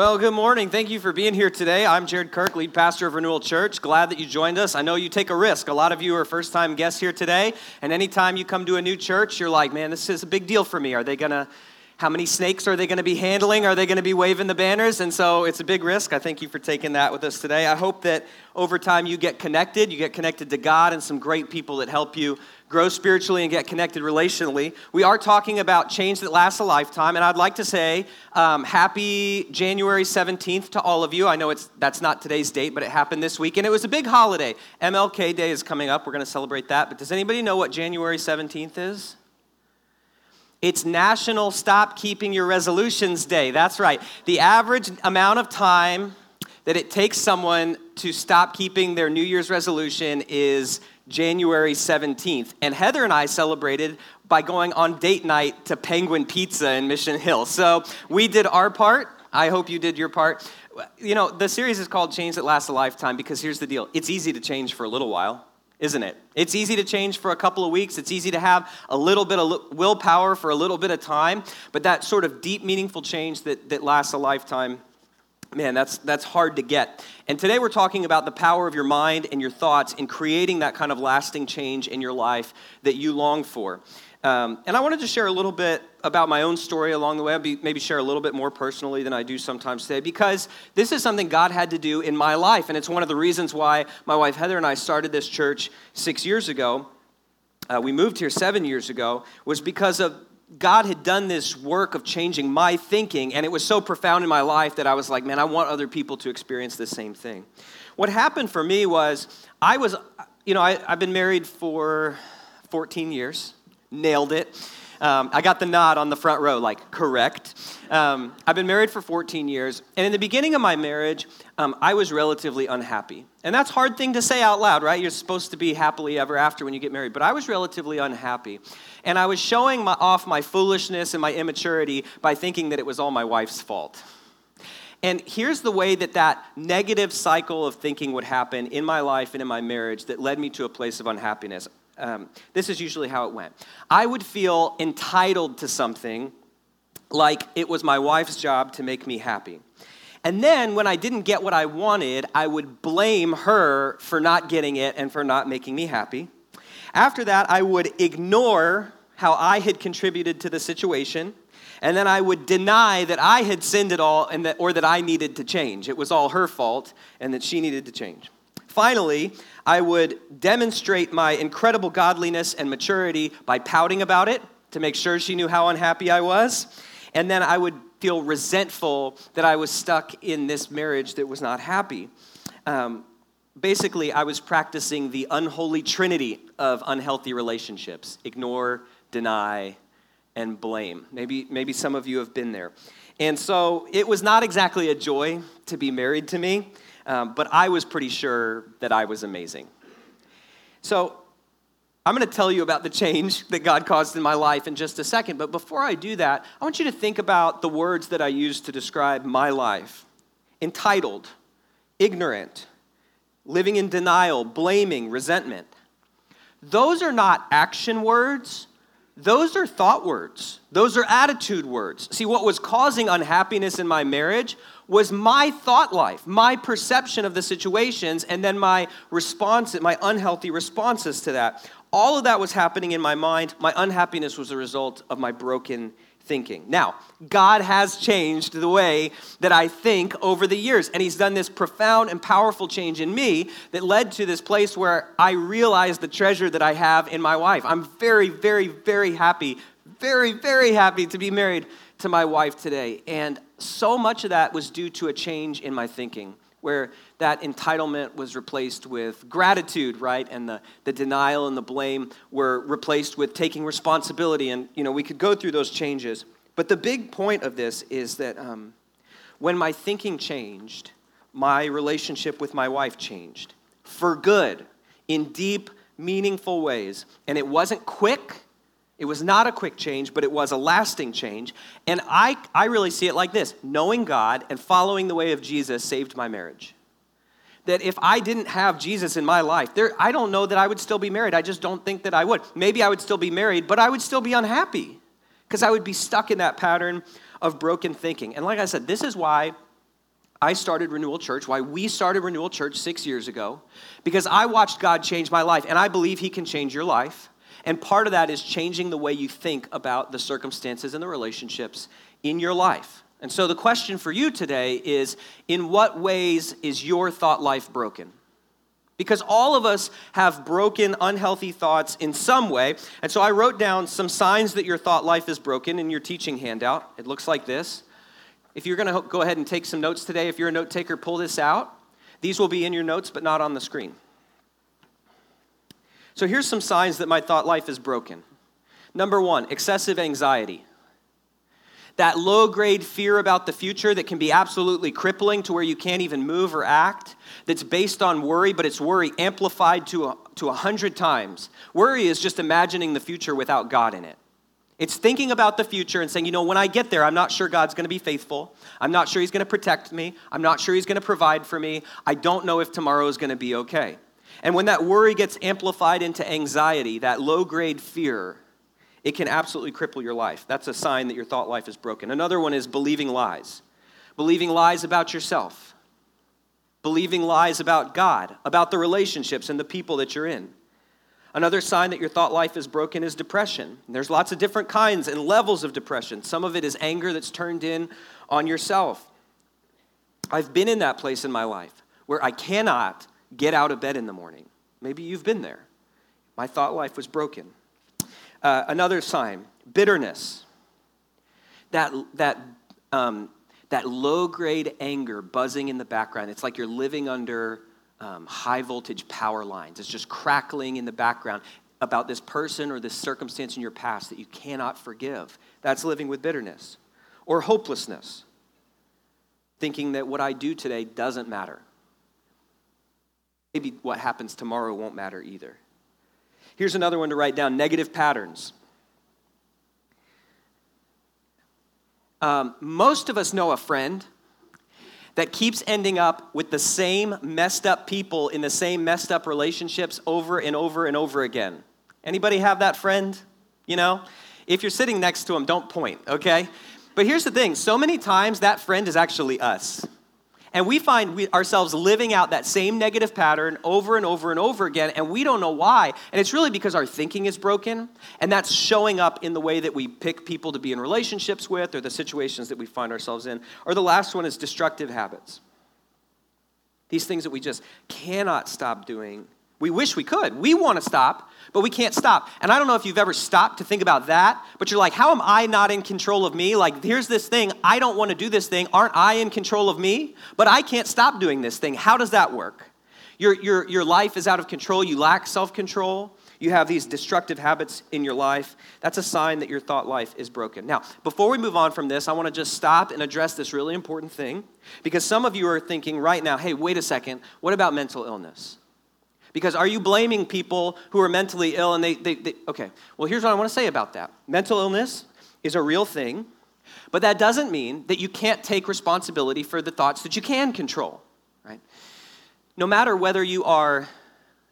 Well, good morning. Thank you for being here today. I'm Jared Kirk, lead pastor of Renewal Church. Glad that you joined us. I know you take a risk. A lot of you are first time guests here today, and anytime you come to a new church, you're like, man, this is a big deal for me. Are they going to how many snakes are they going to be handling? Are they going to be waving the banners? And so it's a big risk. I thank you for taking that with us today. I hope that over time you get connected, you get connected to God and some great people that help you grow spiritually and get connected relationally. We are talking about change that lasts a lifetime, and I'd like to say um, happy January 17th to all of you. I know it's that's not today's date, but it happened this week, and it was a big holiday. MLK Day is coming up. We're going to celebrate that. But does anybody know what January 17th is? It's National Stop Keeping Your Resolutions Day. That's right. The average amount of time that it takes someone to stop keeping their New Year's resolution is January 17th. And Heather and I celebrated by going on date night to Penguin Pizza in Mission Hill. So we did our part. I hope you did your part. You know, the series is called Change That Lasts a Lifetime because here's the deal it's easy to change for a little while isn't it? It's easy to change for a couple of weeks. It's easy to have a little bit of willpower for a little bit of time, but that sort of deep, meaningful change that, that lasts a lifetime, man, that's, that's hard to get. And today we're talking about the power of your mind and your thoughts in creating that kind of lasting change in your life that you long for. Um, and I wanted to share a little bit about my own story along the way. I'll be, maybe share a little bit more personally than I do sometimes today because this is something God had to do in my life. And it's one of the reasons why my wife Heather and I started this church six years ago. Uh, we moved here seven years ago, was because of God had done this work of changing my thinking, and it was so profound in my life that I was like, man, I want other people to experience the same thing. What happened for me was I was, you know, I, I've been married for 14 years nailed it. Um, I got the nod on the front row, like, correct. Um, I've been married for 14 years, and in the beginning of my marriage, um, I was relatively unhappy. And that's hard thing to say out loud, right? You're supposed to be happily ever after when you get married, but I was relatively unhappy. And I was showing my, off my foolishness and my immaturity by thinking that it was all my wife's fault. And here's the way that that negative cycle of thinking would happen in my life and in my marriage that led me to a place of unhappiness um, this is usually how it went. I would feel entitled to something like it was my wife's job to make me happy. And then when I didn't get what I wanted, I would blame her for not getting it and for not making me happy. After that, I would ignore how I had contributed to the situation. And then I would deny that I had sinned at all and that, or that I needed to change. It was all her fault and that she needed to change. Finally, I would demonstrate my incredible godliness and maturity by pouting about it to make sure she knew how unhappy I was. And then I would feel resentful that I was stuck in this marriage that was not happy. Um, basically, I was practicing the unholy trinity of unhealthy relationships ignore, deny, and blame. Maybe, maybe some of you have been there. And so it was not exactly a joy to be married to me. Um, but I was pretty sure that I was amazing. So I'm going to tell you about the change that God caused in my life in just a second. But before I do that, I want you to think about the words that I used to describe my life entitled, ignorant, living in denial, blaming, resentment. Those are not action words, those are thought words. Those are attitude words. See, what was causing unhappiness in my marriage was my thought life, my perception of the situations, and then my response, my unhealthy responses to that. All of that was happening in my mind. My unhappiness was a result of my broken thinking. Now, God has changed the way that I think over the years, and He's done this profound and powerful change in me that led to this place where I realize the treasure that I have in my wife. I'm very, very, very happy, very, very happy to be married to my wife today. And so much of that was due to a change in my thinking, where that entitlement was replaced with gratitude, right? And the, the denial and the blame were replaced with taking responsibility. And, you know, we could go through those changes. But the big point of this is that um, when my thinking changed, my relationship with my wife changed for good in deep, meaningful ways. And it wasn't quick it was not a quick change, but it was a lasting change. And I, I really see it like this knowing God and following the way of Jesus saved my marriage. That if I didn't have Jesus in my life, there, I don't know that I would still be married. I just don't think that I would. Maybe I would still be married, but I would still be unhappy because I would be stuck in that pattern of broken thinking. And like I said, this is why I started Renewal Church, why we started Renewal Church six years ago, because I watched God change my life, and I believe He can change your life. And part of that is changing the way you think about the circumstances and the relationships in your life. And so the question for you today is in what ways is your thought life broken? Because all of us have broken, unhealthy thoughts in some way. And so I wrote down some signs that your thought life is broken in your teaching handout. It looks like this. If you're going to go ahead and take some notes today, if you're a note taker, pull this out. These will be in your notes, but not on the screen. So here's some signs that my thought life is broken. Number one, excessive anxiety. That low grade fear about the future that can be absolutely crippling to where you can't even move or act, that's based on worry, but it's worry amplified to a, to a hundred times. Worry is just imagining the future without God in it. It's thinking about the future and saying, you know, when I get there, I'm not sure God's going to be faithful. I'm not sure He's going to protect me. I'm not sure He's going to provide for me. I don't know if tomorrow is going to be okay. And when that worry gets amplified into anxiety, that low grade fear, it can absolutely cripple your life. That's a sign that your thought life is broken. Another one is believing lies. Believing lies about yourself. Believing lies about God, about the relationships and the people that you're in. Another sign that your thought life is broken is depression. There's lots of different kinds and levels of depression. Some of it is anger that's turned in on yourself. I've been in that place in my life where I cannot get out of bed in the morning. Maybe you've been there. My thought life was broken. Uh, another sign bitterness. That, that, um, that low grade anger buzzing in the background. It's like you're living under um, high voltage power lines. It's just crackling in the background about this person or this circumstance in your past that you cannot forgive. That's living with bitterness. Or hopelessness, thinking that what I do today doesn't matter. Maybe what happens tomorrow won't matter either. Here's another one to write down negative patterns. Um, most of us know a friend that keeps ending up with the same messed up people in the same messed up relationships over and over and over again. Anybody have that friend? You know? If you're sitting next to them, don't point, okay? But here's the thing so many times that friend is actually us. And we find we, ourselves living out that same negative pattern over and over and over again, and we don't know why. And it's really because our thinking is broken, and that's showing up in the way that we pick people to be in relationships with or the situations that we find ourselves in. Or the last one is destructive habits. These things that we just cannot stop doing. We wish we could. We want to stop, but we can't stop. And I don't know if you've ever stopped to think about that, but you're like, how am I not in control of me? Like, here's this thing. I don't want to do this thing. Aren't I in control of me? But I can't stop doing this thing. How does that work? Your, your, your life is out of control. You lack self control. You have these destructive habits in your life. That's a sign that your thought life is broken. Now, before we move on from this, I want to just stop and address this really important thing because some of you are thinking right now, hey, wait a second, what about mental illness? Because are you blaming people who are mentally ill and they, they, they, okay, well, here's what I want to say about that. Mental illness is a real thing, but that doesn't mean that you can't take responsibility for the thoughts that you can control, right? No matter whether you are,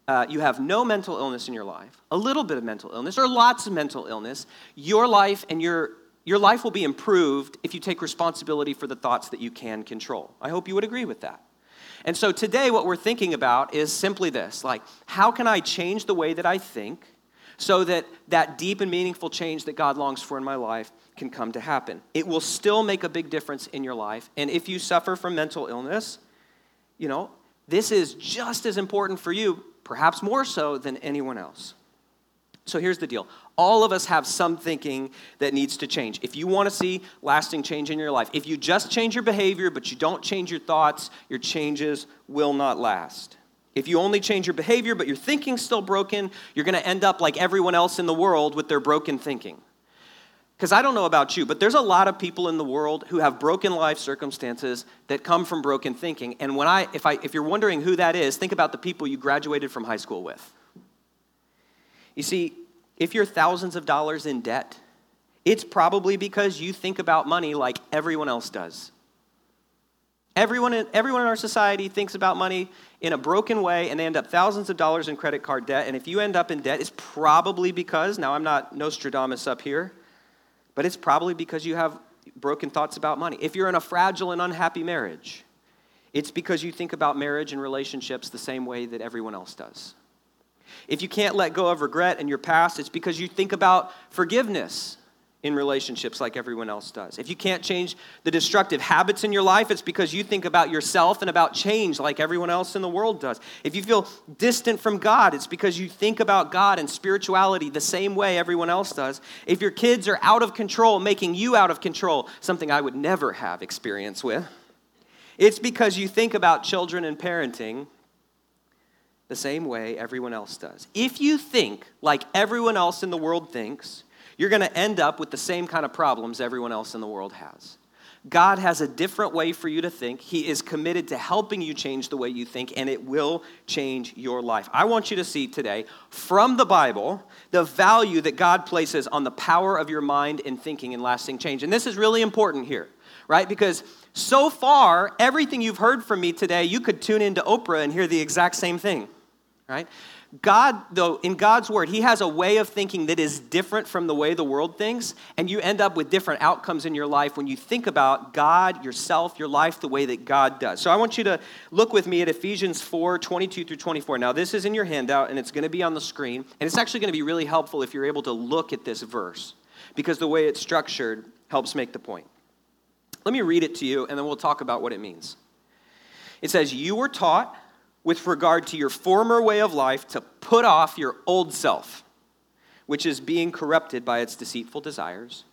uh, you have no mental illness in your life, a little bit of mental illness, or lots of mental illness, your life and your your life will be improved if you take responsibility for the thoughts that you can control. I hope you would agree with that. And so today, what we're thinking about is simply this like, how can I change the way that I think so that that deep and meaningful change that God longs for in my life can come to happen? It will still make a big difference in your life. And if you suffer from mental illness, you know, this is just as important for you, perhaps more so than anyone else. So here's the deal all of us have some thinking that needs to change. If you want to see lasting change in your life, if you just change your behavior but you don't change your thoughts, your changes will not last. If you only change your behavior but your thinking's still broken, you're going to end up like everyone else in the world with their broken thinking. Because I don't know about you, but there's a lot of people in the world who have broken life circumstances that come from broken thinking. And when I, if, I, if you're wondering who that is, think about the people you graduated from high school with. You see, if you're thousands of dollars in debt, it's probably because you think about money like everyone else does. Everyone in, everyone in our society thinks about money in a broken way, and they end up thousands of dollars in credit card debt. And if you end up in debt, it's probably because, now I'm not Nostradamus up here, but it's probably because you have broken thoughts about money. If you're in a fragile and unhappy marriage, it's because you think about marriage and relationships the same way that everyone else does. If you can't let go of regret in your past, it's because you think about forgiveness in relationships like everyone else does. If you can't change the destructive habits in your life, it's because you think about yourself and about change like everyone else in the world does. If you feel distant from God, it's because you think about God and spirituality the same way everyone else does. If your kids are out of control, making you out of control, something I would never have experience with, it's because you think about children and parenting the same way everyone else does. If you think like everyone else in the world thinks, you're going to end up with the same kind of problems everyone else in the world has. God has a different way for you to think. He is committed to helping you change the way you think, and it will change your life. I want you to see today from the Bible the value that God places on the power of your mind and thinking and lasting change. And this is really important here, right? Because so far, everything you've heard from me today, you could tune into Oprah and hear the exact same thing, right? God, though, in God's word, He has a way of thinking that is different from the way the world thinks, and you end up with different outcomes in your life when you think about God, yourself, your life the way that God does. So I want you to look with me at Ephesians 4 22 through 24. Now, this is in your handout, and it's going to be on the screen, and it's actually going to be really helpful if you're able to look at this verse, because the way it's structured helps make the point. Let me read it to you, and then we'll talk about what it means. It says, You were taught with regard to your former way of life to put off your old self, which is being corrupted by its deceitful desires,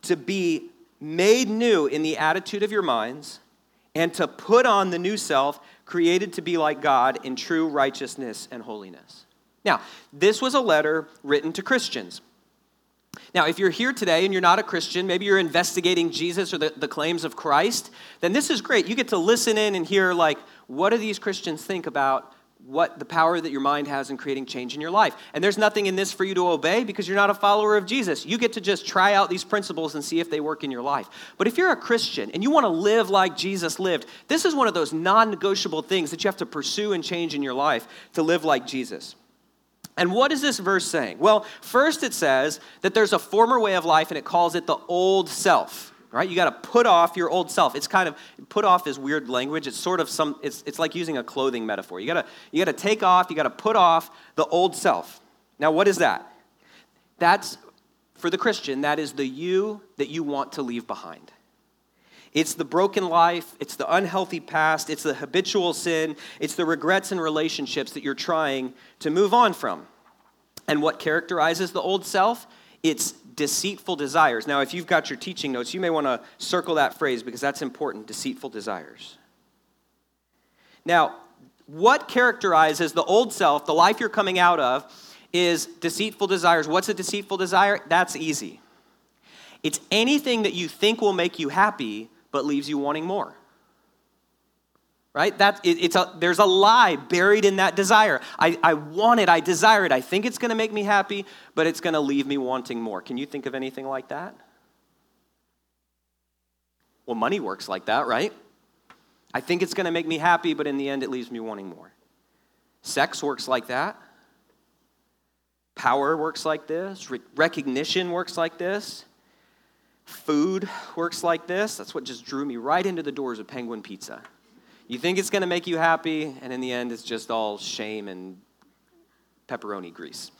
to be made new in the attitude of your minds, and to put on the new self, created to be like God in true righteousness and holiness. Now, this was a letter written to Christians. Now, if you're here today and you're not a Christian, maybe you're investigating Jesus or the, the claims of Christ, then this is great. You get to listen in and hear, like, what do these Christians think about what the power that your mind has in creating change in your life. And there's nothing in this for you to obey because you're not a follower of Jesus. You get to just try out these principles and see if they work in your life. But if you're a Christian and you want to live like Jesus lived, this is one of those non negotiable things that you have to pursue and change in your life to live like Jesus. And what is this verse saying? Well, first it says that there's a former way of life and it calls it the old self. Right? You got to put off your old self. It's kind of put off is weird language. It's sort of some it's it's like using a clothing metaphor. You got to you got to take off, you got to put off the old self. Now, what is that? That's for the Christian, that is the you that you want to leave behind. It's the broken life, it's the unhealthy past, it's the habitual sin, it's the regrets and relationships that you're trying to move on from. And what characterizes the old self? It's deceitful desires. Now, if you've got your teaching notes, you may want to circle that phrase because that's important deceitful desires. Now, what characterizes the old self, the life you're coming out of, is deceitful desires. What's a deceitful desire? That's easy. It's anything that you think will make you happy, but leaves you wanting more. Right? That, it, it's a, there's a lie buried in that desire. I, I want it, I desire it, I think it's going to make me happy, but it's going to leave me wanting more. Can you think of anything like that? Well, money works like that, right? I think it's going to make me happy, but in the end, it leaves me wanting more. Sex works like that. Power works like this. Re- recognition works like this. Food works like this. That's what just drew me right into the doors of Penguin Pizza. You think it's going to make you happy, and in the end, it's just all shame and pepperoni grease.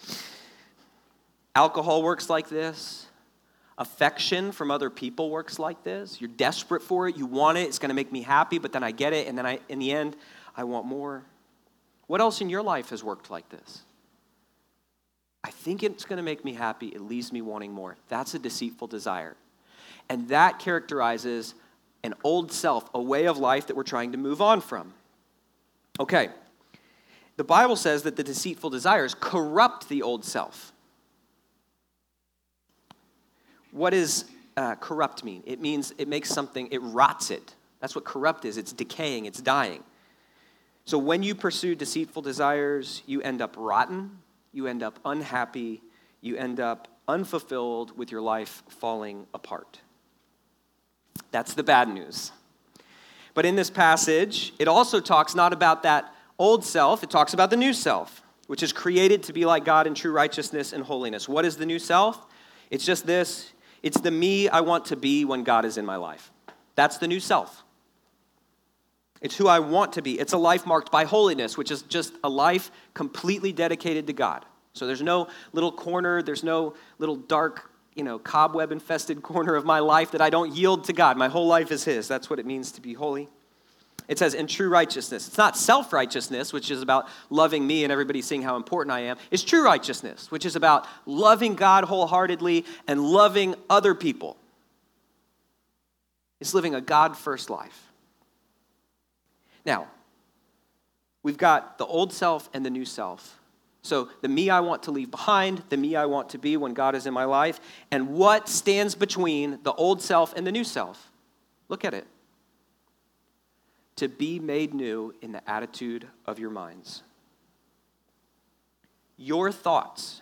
Alcohol works like this. Affection from other people works like this. You're desperate for it. You want it. It's going to make me happy, but then I get it, and then I, in the end, I want more. What else in your life has worked like this? I think it's going to make me happy. It leaves me wanting more. That's a deceitful desire. And that characterizes an old self, a way of life that we're trying to move on from. Okay, the Bible says that the deceitful desires corrupt the old self. What does uh, corrupt mean? It means it makes something, it rots it. That's what corrupt is. It's decaying, it's dying. So when you pursue deceitful desires, you end up rotten, you end up unhappy, you end up unfulfilled with your life falling apart. That's the bad news. But in this passage, it also talks not about that old self, it talks about the new self, which is created to be like God in true righteousness and holiness. What is the new self? It's just this it's the me I want to be when God is in my life. That's the new self. It's who I want to be. It's a life marked by holiness, which is just a life completely dedicated to God. So there's no little corner, there's no little dark, you know, cobweb infested corner of my life that I don't yield to God. My whole life is His. That's what it means to be holy. It says in true righteousness. It's not self righteousness, which is about loving me and everybody seeing how important I am. It's true righteousness, which is about loving God wholeheartedly and loving other people. It's living a God first life. Now, we've got the old self and the new self. So, the me I want to leave behind, the me I want to be when God is in my life, and what stands between the old self and the new self. Look at it. To be made new in the attitude of your minds. Your thoughts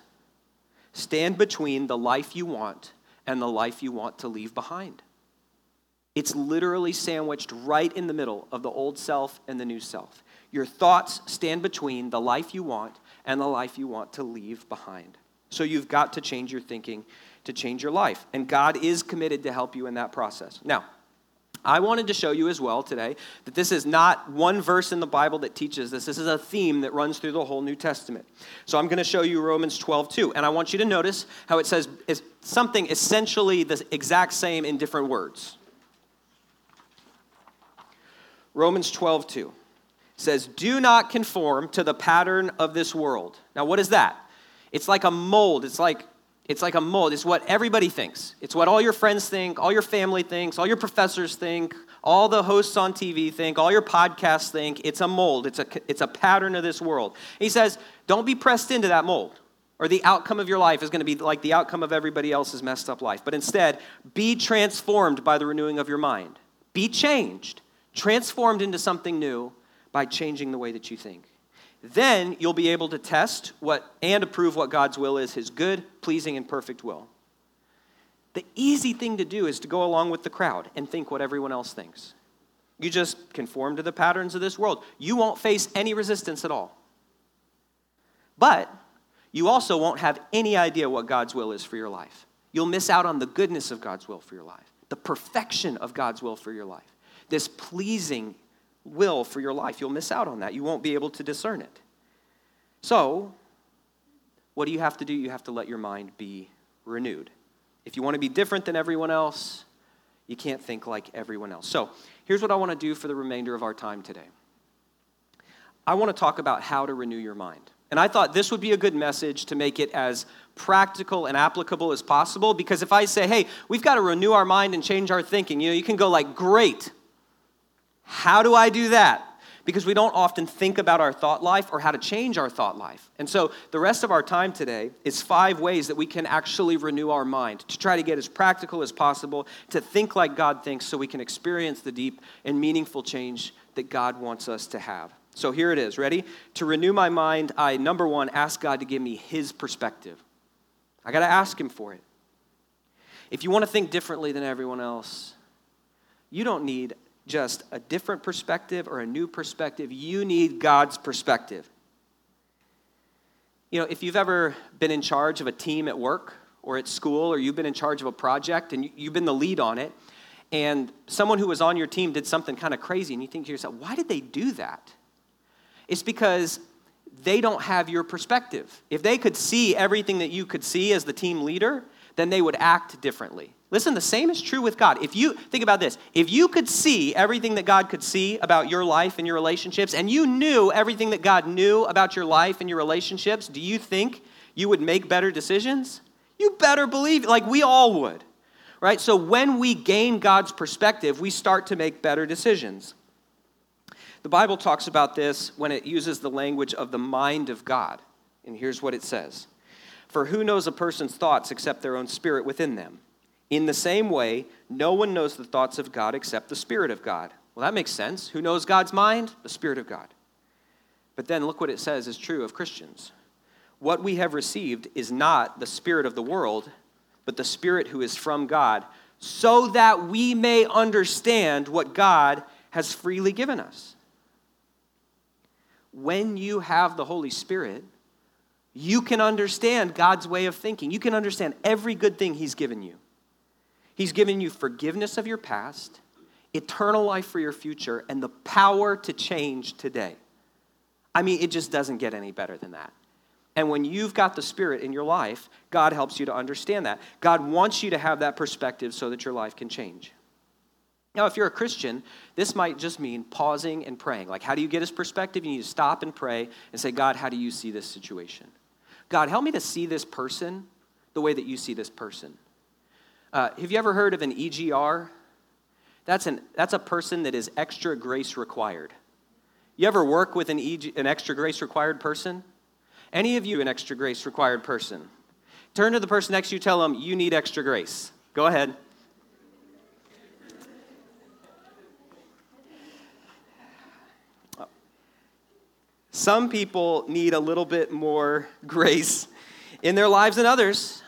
stand between the life you want and the life you want to leave behind. It's literally sandwiched right in the middle of the old self and the new self. Your thoughts stand between the life you want and the life you want to leave behind. So you've got to change your thinking to change your life. And God is committed to help you in that process. Now, I wanted to show you as well today that this is not one verse in the Bible that teaches this. This is a theme that runs through the whole New Testament. So I'm going to show you Romans 12, 2. And I want you to notice how it says is something essentially the exact same in different words. Romans 12, 2 says, Do not conform to the pattern of this world. Now, what is that? It's like a mold. It's like it's like a mold. It's what everybody thinks. It's what all your friends think, all your family thinks, all your professors think, all the hosts on TV think, all your podcasts think. It's a mold. It's a, it's a pattern of this world. He says, don't be pressed into that mold, or the outcome of your life is going to be like the outcome of everybody else's messed up life. But instead, be transformed by the renewing of your mind. Be changed transformed into something new by changing the way that you think. Then you'll be able to test what and approve what God's will is, his good, pleasing, and perfect will. The easy thing to do is to go along with the crowd and think what everyone else thinks. You just conform to the patterns of this world. You won't face any resistance at all. But you also won't have any idea what God's will is for your life. You'll miss out on the goodness of God's will for your life, the perfection of God's will for your life this pleasing will for your life. You'll miss out on that. You won't be able to discern it. So, what do you have to do? You have to let your mind be renewed. If you want to be different than everyone else, you can't think like everyone else. So, here's what I want to do for the remainder of our time today I want to talk about how to renew your mind. And I thought this would be a good message to make it as practical and applicable as possible because if I say, hey, we've got to renew our mind and change our thinking, you know, you can go like, great, how do I do that? Because we don't often think about our thought life or how to change our thought life. And so the rest of our time today is five ways that we can actually renew our mind to try to get as practical as possible, to think like God thinks so we can experience the deep and meaningful change that God wants us to have. So here it is. Ready? To renew my mind, I, number one, ask God to give me His perspective. I got to ask Him for it. If you want to think differently than everyone else, you don't need just a different perspective or a new perspective. You need God's perspective. You know, if you've ever been in charge of a team at work or at school, or you've been in charge of a project and you've been the lead on it, and someone who was on your team did something kind of crazy, and you think to yourself, why did they do that? It's because they don't have your perspective. If they could see everything that you could see as the team leader, then they would act differently. Listen, the same is true with God. If you think about this, if you could see everything that God could see about your life and your relationships, and you knew everything that God knew about your life and your relationships, do you think you would make better decisions? You better believe, like we all would, right? So when we gain God's perspective, we start to make better decisions. The Bible talks about this when it uses the language of the mind of God. And here's what it says For who knows a person's thoughts except their own spirit within them? In the same way, no one knows the thoughts of God except the Spirit of God. Well, that makes sense. Who knows God's mind? The Spirit of God. But then look what it says is true of Christians. What we have received is not the Spirit of the world, but the Spirit who is from God, so that we may understand what God has freely given us. When you have the Holy Spirit, you can understand God's way of thinking. You can understand every good thing He's given you. He's given you forgiveness of your past, eternal life for your future, and the power to change today. I mean, it just doesn't get any better than that. And when you've got the Spirit in your life, God helps you to understand that. God wants you to have that perspective so that your life can change. Now, if you're a Christian, this might just mean pausing and praying. Like, how do you get his perspective? You need to stop and pray and say, God, how do you see this situation? God, help me to see this person the way that you see this person. Uh, have you ever heard of an EGR? That's, an, that's a person that is extra grace required. You ever work with an, EG, an extra grace required person? Any of you an extra grace required person? Turn to the person next to you, tell them, you need extra grace. Go ahead. Some people need a little bit more grace in their lives than others.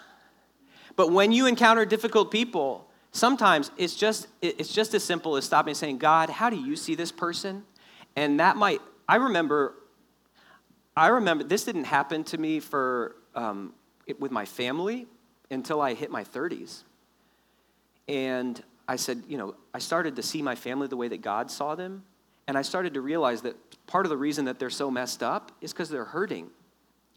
But when you encounter difficult people, sometimes it's just it's just as simple as stopping and saying, "God, how do you see this person?" And that might I remember I remember this didn't happen to me for um, with my family until I hit my 30s. And I said, you know, I started to see my family the way that God saw them. And I started to realize that part of the reason that they're so messed up is because they're hurting.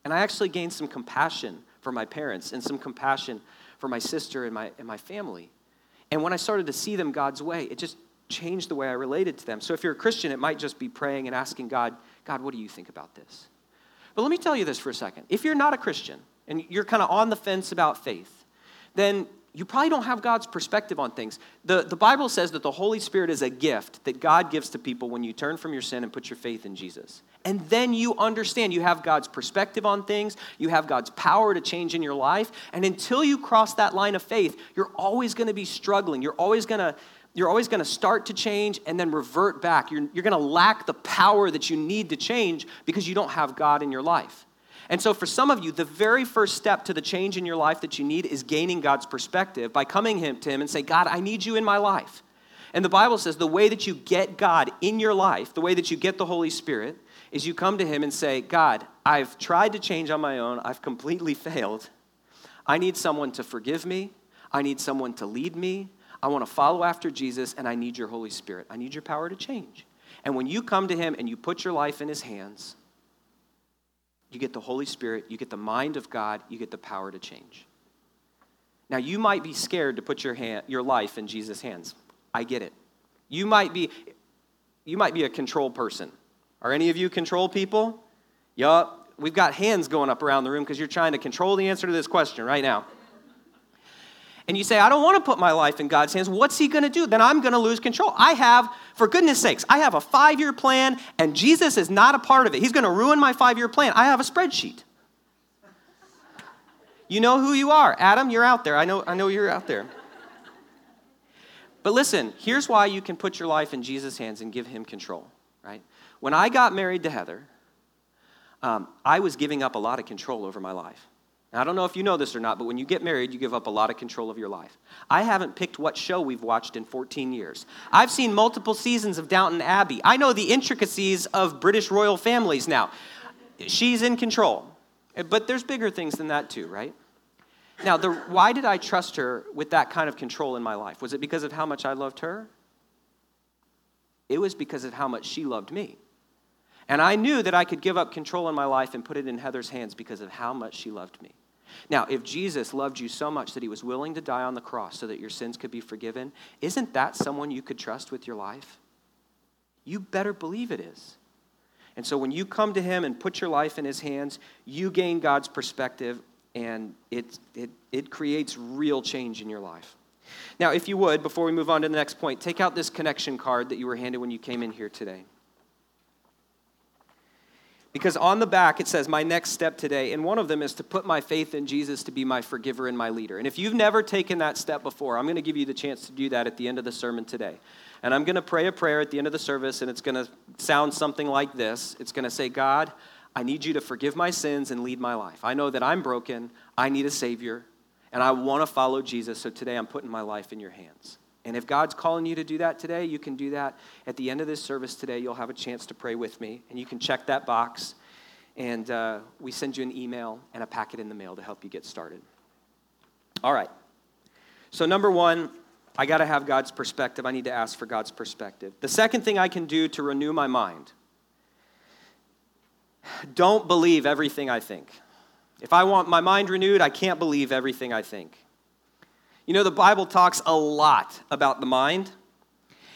And I actually gained some compassion for my parents and some compassion for my sister and my, and my family. And when I started to see them God's way, it just changed the way I related to them. So if you're a Christian, it might just be praying and asking God, God, what do you think about this? But let me tell you this for a second. If you're not a Christian and you're kind of on the fence about faith, then you probably don't have God's perspective on things. The, the Bible says that the Holy Spirit is a gift that God gives to people when you turn from your sin and put your faith in Jesus. And then you understand you have God's perspective on things, you have God's power to change in your life. And until you cross that line of faith, you're always going to be struggling. You're always going to you're always going to start to change and then revert back. You're, you're going to lack the power that you need to change because you don't have God in your life. And so, for some of you, the very first step to the change in your life that you need is gaining God's perspective by coming to Him and say, God, I need you in my life. And the Bible says the way that you get God in your life, the way that you get the Holy Spirit, is you come to Him and say, God, I've tried to change on my own, I've completely failed. I need someone to forgive me, I need someone to lead me, I want to follow after Jesus, and I need your Holy Spirit. I need your power to change. And when you come to Him and you put your life in His hands, you get the Holy Spirit, you get the mind of God, you get the power to change. Now, you might be scared to put your, hand, your life in Jesus' hands. I get it. You might be, you might be a control person. Are any of you control people? Yup. We've got hands going up around the room because you're trying to control the answer to this question right now and you say, I don't want to put my life in God's hands, what's He going to do? Then I'm going to lose control. I have, for goodness sakes, I have a five year plan, and Jesus is not a part of it. He's going to ruin my five year plan. I have a spreadsheet. You know who you are. Adam, you're out there. I know, I know you're out there. But listen, here's why you can put your life in Jesus' hands and give Him control? When I got married to Heather, um, I was giving up a lot of control over my life. Now, I don't know if you know this or not, but when you get married, you give up a lot of control of your life. I haven't picked what show we've watched in 14 years. I've seen multiple seasons of Downton Abbey. I know the intricacies of British royal families now. She's in control. But there's bigger things than that, too, right? Now, the, why did I trust her with that kind of control in my life? Was it because of how much I loved her? It was because of how much she loved me. And I knew that I could give up control in my life and put it in Heather's hands because of how much she loved me. Now, if Jesus loved you so much that he was willing to die on the cross so that your sins could be forgiven, isn't that someone you could trust with your life? You better believe it is. And so when you come to him and put your life in his hands, you gain God's perspective and it, it, it creates real change in your life. Now, if you would, before we move on to the next point, take out this connection card that you were handed when you came in here today. Because on the back it says, My next step today. And one of them is to put my faith in Jesus to be my forgiver and my leader. And if you've never taken that step before, I'm going to give you the chance to do that at the end of the sermon today. And I'm going to pray a prayer at the end of the service, and it's going to sound something like this It's going to say, God, I need you to forgive my sins and lead my life. I know that I'm broken, I need a Savior, and I want to follow Jesus. So today I'm putting my life in your hands. And if God's calling you to do that today, you can do that. At the end of this service today, you'll have a chance to pray with me, and you can check that box. And uh, we send you an email and a packet in the mail to help you get started. All right. So, number one, I got to have God's perspective. I need to ask for God's perspective. The second thing I can do to renew my mind don't believe everything I think. If I want my mind renewed, I can't believe everything I think. You know, the Bible talks a lot about the mind.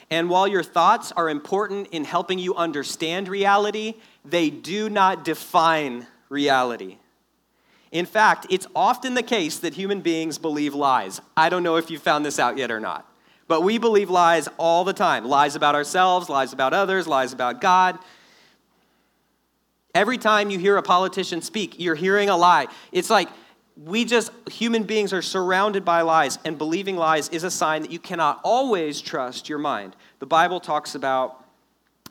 And while your thoughts are important in helping you understand reality, they do not define reality. In fact, it's often the case that human beings believe lies. I don't know if you found this out yet or not, but we believe lies all the time lies about ourselves, lies about others, lies about God. Every time you hear a politician speak, you're hearing a lie. It's like we just, human beings are surrounded by lies, and believing lies is a sign that you cannot always trust your mind. The Bible talks about,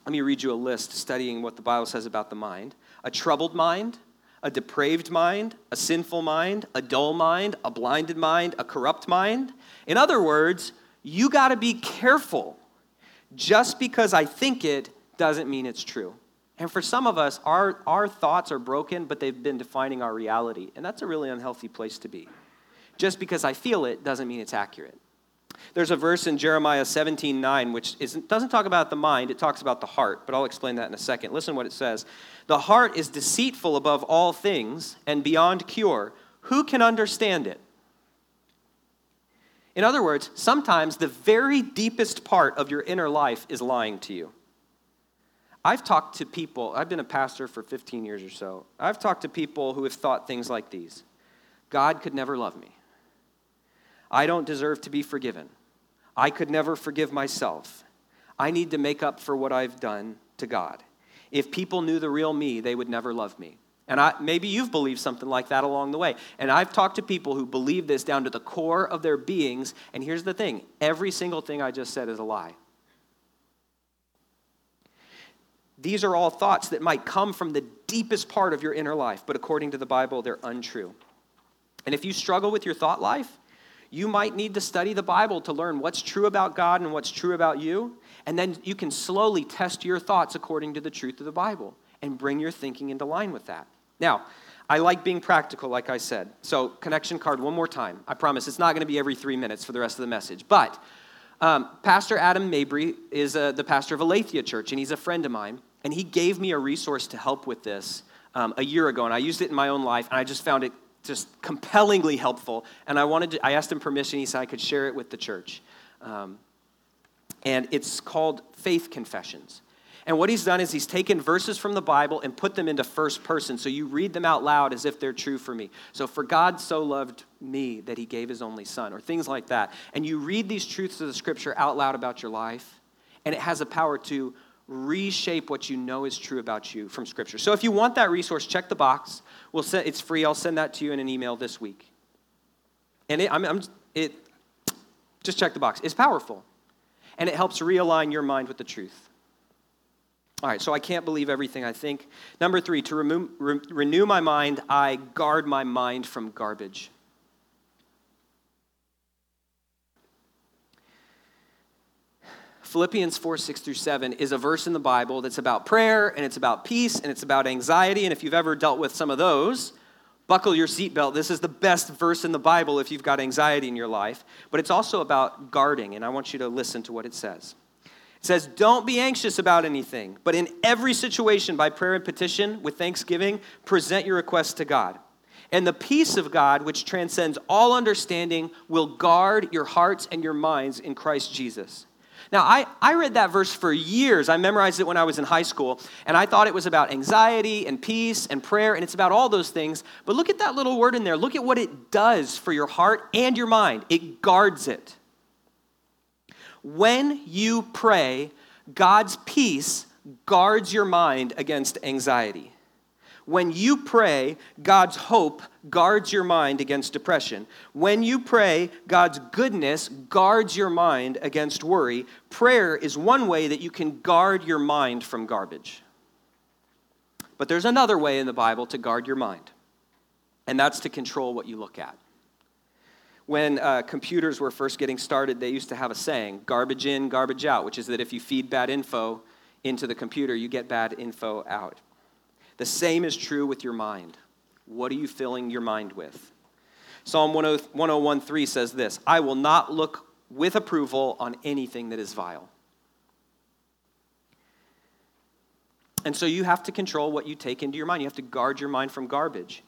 let me read you a list studying what the Bible says about the mind a troubled mind, a depraved mind, a sinful mind, a dull mind, a blinded mind, a corrupt mind. In other words, you got to be careful. Just because I think it doesn't mean it's true. And for some of us, our, our thoughts are broken, but they've been defining our reality. And that's a really unhealthy place to be. Just because I feel it doesn't mean it's accurate. There's a verse in Jeremiah 17 9, which doesn't talk about the mind, it talks about the heart, but I'll explain that in a second. Listen what it says The heart is deceitful above all things and beyond cure. Who can understand it? In other words, sometimes the very deepest part of your inner life is lying to you. I've talked to people, I've been a pastor for 15 years or so. I've talked to people who have thought things like these God could never love me. I don't deserve to be forgiven. I could never forgive myself. I need to make up for what I've done to God. If people knew the real me, they would never love me. And I, maybe you've believed something like that along the way. And I've talked to people who believe this down to the core of their beings. And here's the thing every single thing I just said is a lie. These are all thoughts that might come from the deepest part of your inner life, but according to the Bible, they're untrue. And if you struggle with your thought life, you might need to study the Bible to learn what's true about God and what's true about you. And then you can slowly test your thoughts according to the truth of the Bible and bring your thinking into line with that. Now, I like being practical, like I said. So, connection card one more time. I promise it's not going to be every three minutes for the rest of the message. But um, Pastor Adam Mabry is uh, the pastor of Aletheia Church, and he's a friend of mine. And he gave me a resource to help with this um, a year ago, and I used it in my own life, and I just found it just compellingly helpful. And I wanted to, I asked him permission. He said I could share it with the church. Um, and it's called Faith Confessions. And what he's done is he's taken verses from the Bible and put them into first person. So you read them out loud as if they're true for me. So, for God so loved me that he gave his only son, or things like that. And you read these truths of the scripture out loud about your life, and it has a power to reshape what you know is true about you from scripture. So, if you want that resource, check the box. We'll send, it's free. I'll send that to you in an email this week. And it, I'm, I'm, it, just check the box. It's powerful, and it helps realign your mind with the truth. All right, so I can't believe everything I think. Number three, to remove, re- renew my mind, I guard my mind from garbage. Philippians 4, 6 through 7 is a verse in the Bible that's about prayer and it's about peace and it's about anxiety. And if you've ever dealt with some of those, buckle your seatbelt. This is the best verse in the Bible if you've got anxiety in your life. But it's also about guarding, and I want you to listen to what it says. It says, Don't be anxious about anything, but in every situation, by prayer and petition, with thanksgiving, present your requests to God. And the peace of God, which transcends all understanding, will guard your hearts and your minds in Christ Jesus. Now, I, I read that verse for years. I memorized it when I was in high school, and I thought it was about anxiety and peace and prayer, and it's about all those things. But look at that little word in there. Look at what it does for your heart and your mind. It guards it. When you pray, God's peace guards your mind against anxiety. When you pray, God's hope guards your mind against depression. When you pray, God's goodness guards your mind against worry. Prayer is one way that you can guard your mind from garbage. But there's another way in the Bible to guard your mind, and that's to control what you look at when uh, computers were first getting started, they used to have a saying garbage in, garbage out, which is that if you feed bad info into the computer, you get bad info out. The same is true with your mind. What are you filling your mind with? Psalm 101.3 says this I will not look with approval on anything that is vile. And so you have to control what you take into your mind. You have to guard your mind from garbage.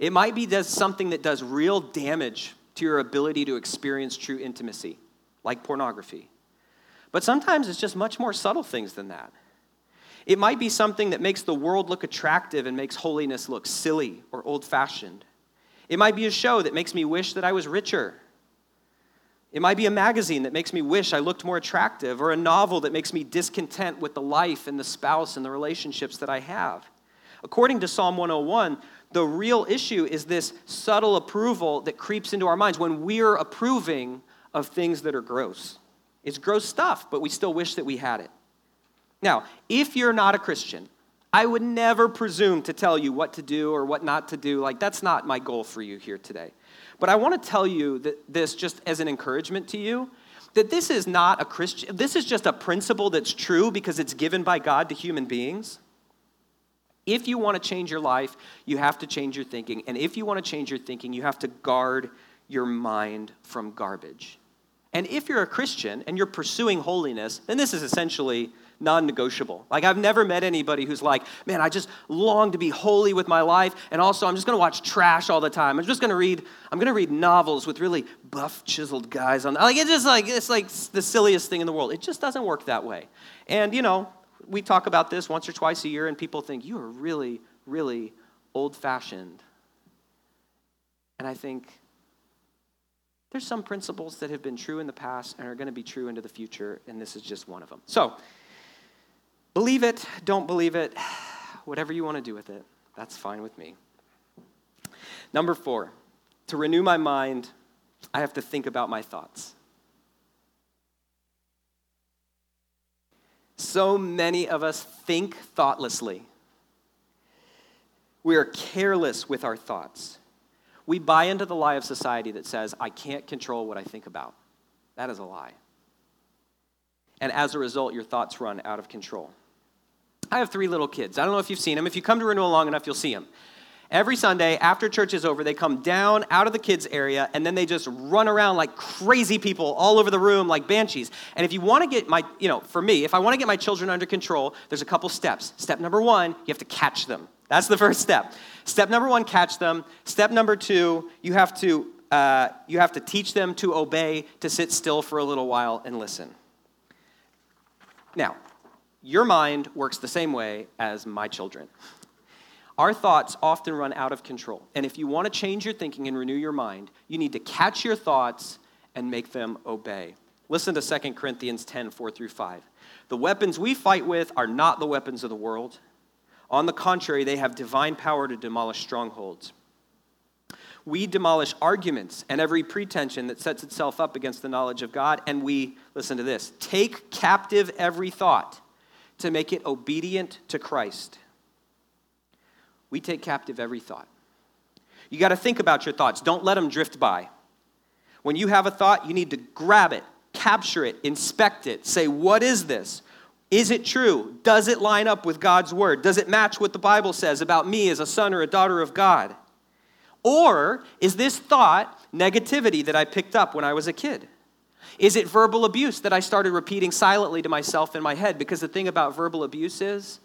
It might be does something that does real damage to your ability to experience true intimacy, like pornography. But sometimes it's just much more subtle things than that. It might be something that makes the world look attractive and makes holiness look silly or old fashioned. It might be a show that makes me wish that I was richer. It might be a magazine that makes me wish I looked more attractive, or a novel that makes me discontent with the life and the spouse and the relationships that I have. According to Psalm 101, the real issue is this subtle approval that creeps into our minds when we're approving of things that are gross. It's gross stuff, but we still wish that we had it. Now, if you're not a Christian, I would never presume to tell you what to do or what not to do. Like, that's not my goal for you here today. But I want to tell you that this just as an encouragement to you that this is not a Christian, this is just a principle that's true because it's given by God to human beings. If you want to change your life, you have to change your thinking. And if you want to change your thinking, you have to guard your mind from garbage. And if you're a Christian and you're pursuing holiness, then this is essentially non negotiable. Like, I've never met anybody who's like, man, I just long to be holy with my life, and also I'm just gonna watch trash all the time. I'm just gonna read, I'm gonna read novels with really buff, chiseled guys on. Like, it's just like, it's like the silliest thing in the world. It just doesn't work that way. And, you know, we talk about this once or twice a year, and people think, you are really, really old fashioned. And I think, there's some principles that have been true in the past and are going to be true into the future, and this is just one of them. So, Believe it, don't believe it, whatever you want to do with it, that's fine with me. Number four, to renew my mind, I have to think about my thoughts. So many of us think thoughtlessly. We are careless with our thoughts. We buy into the lie of society that says, I can't control what I think about. That is a lie. And as a result, your thoughts run out of control. I have three little kids. I don't know if you've seen them. If you come to Renewal long enough, you'll see them. Every Sunday, after church is over, they come down out of the kids' area and then they just run around like crazy people all over the room, like banshees. And if you want to get my, you know, for me, if I want to get my children under control, there's a couple steps. Step number one, you have to catch them. That's the first step. Step number one, catch them. Step number two, you have to uh, you have to teach them to obey, to sit still for a little while and listen. Now, your mind works the same way as my children. Our thoughts often run out of control. And if you want to change your thinking and renew your mind, you need to catch your thoughts and make them obey. Listen to 2 Corinthians 10 4 through 5. The weapons we fight with are not the weapons of the world. On the contrary, they have divine power to demolish strongholds. We demolish arguments and every pretension that sets itself up against the knowledge of God, and we, listen to this, take captive every thought to make it obedient to Christ. We take captive every thought. You got to think about your thoughts. Don't let them drift by. When you have a thought, you need to grab it, capture it, inspect it, say, What is this? Is it true? Does it line up with God's word? Does it match what the Bible says about me as a son or a daughter of God? Or is this thought negativity that I picked up when I was a kid? Is it verbal abuse that I started repeating silently to myself in my head? Because the thing about verbal abuse is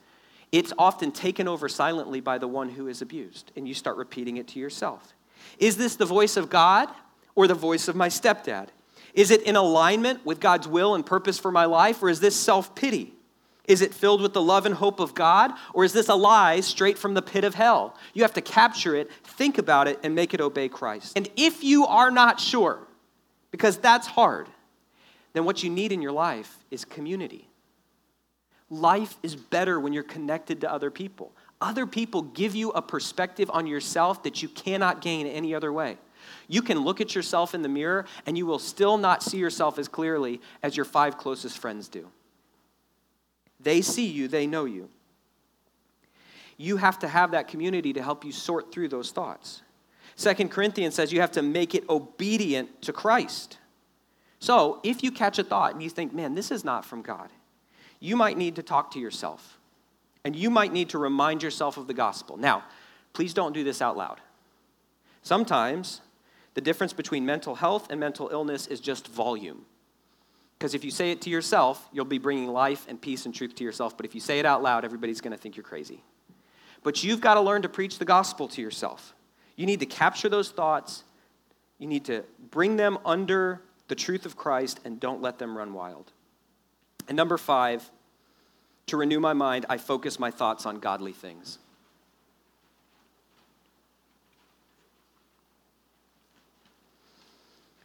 it's often taken over silently by the one who is abused, and you start repeating it to yourself. Is this the voice of God or the voice of my stepdad? Is it in alignment with God's will and purpose for my life, or is this self pity? Is it filled with the love and hope of God, or is this a lie straight from the pit of hell? You have to capture it, think about it, and make it obey Christ. And if you are not sure, because that's hard, then what you need in your life is community. Life is better when you're connected to other people. Other people give you a perspective on yourself that you cannot gain any other way. You can look at yourself in the mirror and you will still not see yourself as clearly as your five closest friends do. They see you, they know you. You have to have that community to help you sort through those thoughts. Second Corinthians says you have to make it obedient to Christ. So, if you catch a thought and you think, man, this is not from God, you might need to talk to yourself. And you might need to remind yourself of the gospel. Now, please don't do this out loud. Sometimes the difference between mental health and mental illness is just volume. Because if you say it to yourself, you'll be bringing life and peace and truth to yourself. But if you say it out loud, everybody's going to think you're crazy. But you've got to learn to preach the gospel to yourself. You need to capture those thoughts, you need to bring them under the truth of Christ, and don't let them run wild. And number five, to renew my mind, I focus my thoughts on godly things.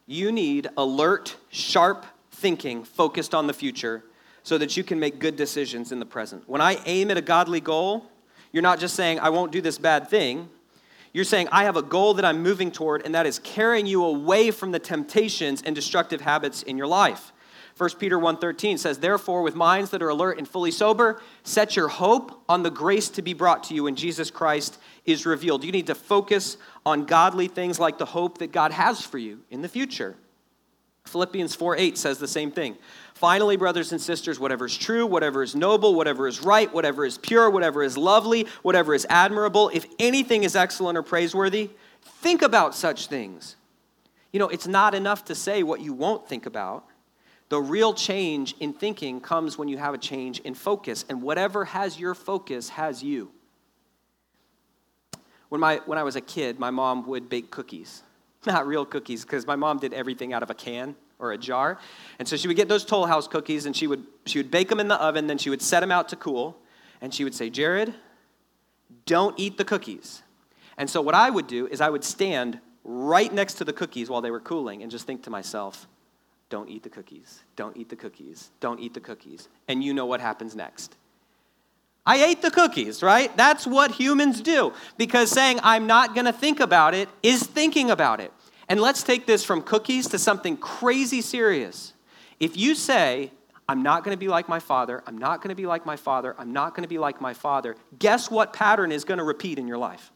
You need alert, sharp thinking focused on the future so that you can make good decisions in the present. When I aim at a godly goal, you're not just saying, I won't do this bad thing. You're saying, I have a goal that I'm moving toward, and that is carrying you away from the temptations and destructive habits in your life. 1 Peter 1:13 says, "Therefore, with minds that are alert and fully sober, set your hope on the grace to be brought to you when Jesus Christ is revealed." You need to focus on godly things like the hope that God has for you in the future. Philippians 4:8 says the same thing. Finally, brothers and sisters, whatever is true, whatever is noble, whatever is right, whatever is pure, whatever is lovely, whatever is admirable, if anything is excellent or praiseworthy, think about such things. You know, it's not enough to say what you won't think about. The real change in thinking comes when you have a change in focus, and whatever has your focus has you. When, my, when I was a kid, my mom would bake cookies. Not real cookies, because my mom did everything out of a can or a jar. And so she would get those Toll House cookies and she would, she would bake them in the oven, then she would set them out to cool. And she would say, Jared, don't eat the cookies. And so what I would do is I would stand right next to the cookies while they were cooling and just think to myself, don't eat the cookies. Don't eat the cookies. Don't eat the cookies. And you know what happens next. I ate the cookies, right? That's what humans do. Because saying, I'm not going to think about it, is thinking about it. And let's take this from cookies to something crazy serious. If you say, I'm not going to be like my father, I'm not going to be like my father, I'm not going to be like my father, guess what pattern is going to repeat in your life?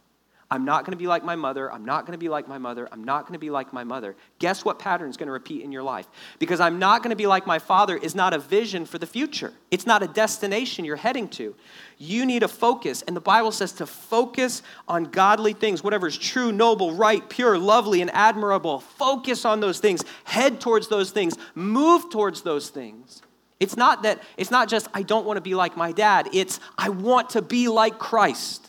I'm not going to be like my mother. I'm not going to be like my mother. I'm not going to be like my mother. Guess what pattern is going to repeat in your life? Because I'm not going to be like my father is not a vision for the future. It's not a destination you're heading to. You need a focus. And the Bible says to focus on godly things, whatever is true, noble, right, pure, lovely, and admirable. Focus on those things. Head towards those things. Move towards those things. It's not that, it's not just, I don't want to be like my dad. It's, I want to be like Christ.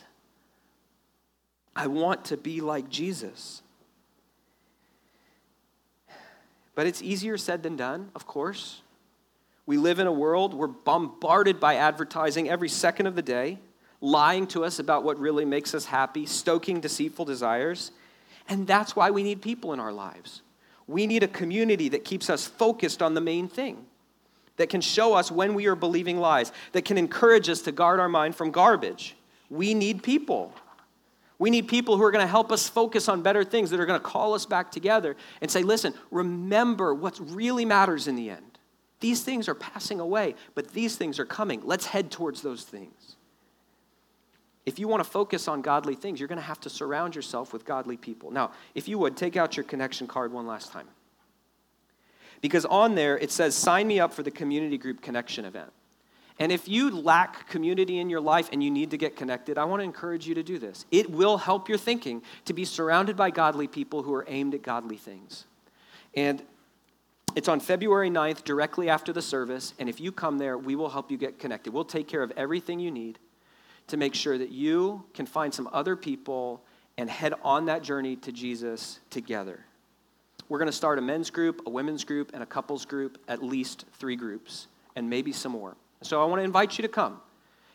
I want to be like Jesus. But it's easier said than done, of course. We live in a world, we're bombarded by advertising every second of the day, lying to us about what really makes us happy, stoking deceitful desires. And that's why we need people in our lives. We need a community that keeps us focused on the main thing, that can show us when we are believing lies, that can encourage us to guard our mind from garbage. We need people. We need people who are going to help us focus on better things, that are going to call us back together and say, listen, remember what really matters in the end. These things are passing away, but these things are coming. Let's head towards those things. If you want to focus on godly things, you're going to have to surround yourself with godly people. Now, if you would, take out your connection card one last time. Because on there, it says, sign me up for the community group connection event. And if you lack community in your life and you need to get connected, I want to encourage you to do this. It will help your thinking to be surrounded by godly people who are aimed at godly things. And it's on February 9th, directly after the service. And if you come there, we will help you get connected. We'll take care of everything you need to make sure that you can find some other people and head on that journey to Jesus together. We're going to start a men's group, a women's group, and a couples group, at least three groups, and maybe some more. So I want to invite you to come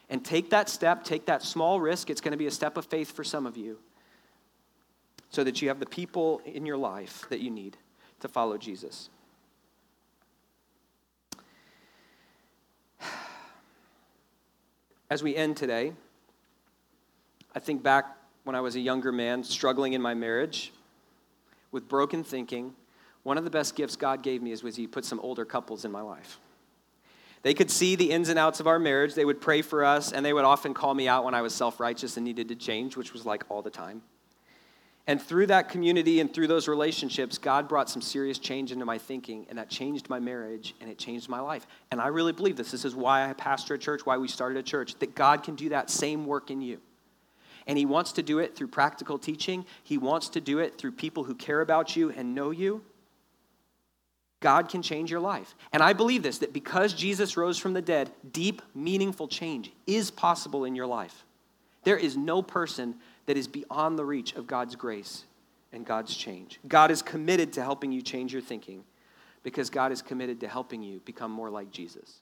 and take that step, take that small risk. It's going to be a step of faith for some of you so that you have the people in your life that you need to follow Jesus. As we end today, I think back when I was a younger man struggling in my marriage with broken thinking. One of the best gifts God gave me is was He put some older couples in my life. They could see the ins and outs of our marriage. They would pray for us, and they would often call me out when I was self righteous and needed to change, which was like all the time. And through that community and through those relationships, God brought some serious change into my thinking, and that changed my marriage and it changed my life. And I really believe this. This is why I pastor a church, why we started a church, that God can do that same work in you. And He wants to do it through practical teaching, He wants to do it through people who care about you and know you. God can change your life. And I believe this that because Jesus rose from the dead, deep, meaningful change is possible in your life. There is no person that is beyond the reach of God's grace and God's change. God is committed to helping you change your thinking because God is committed to helping you become more like Jesus.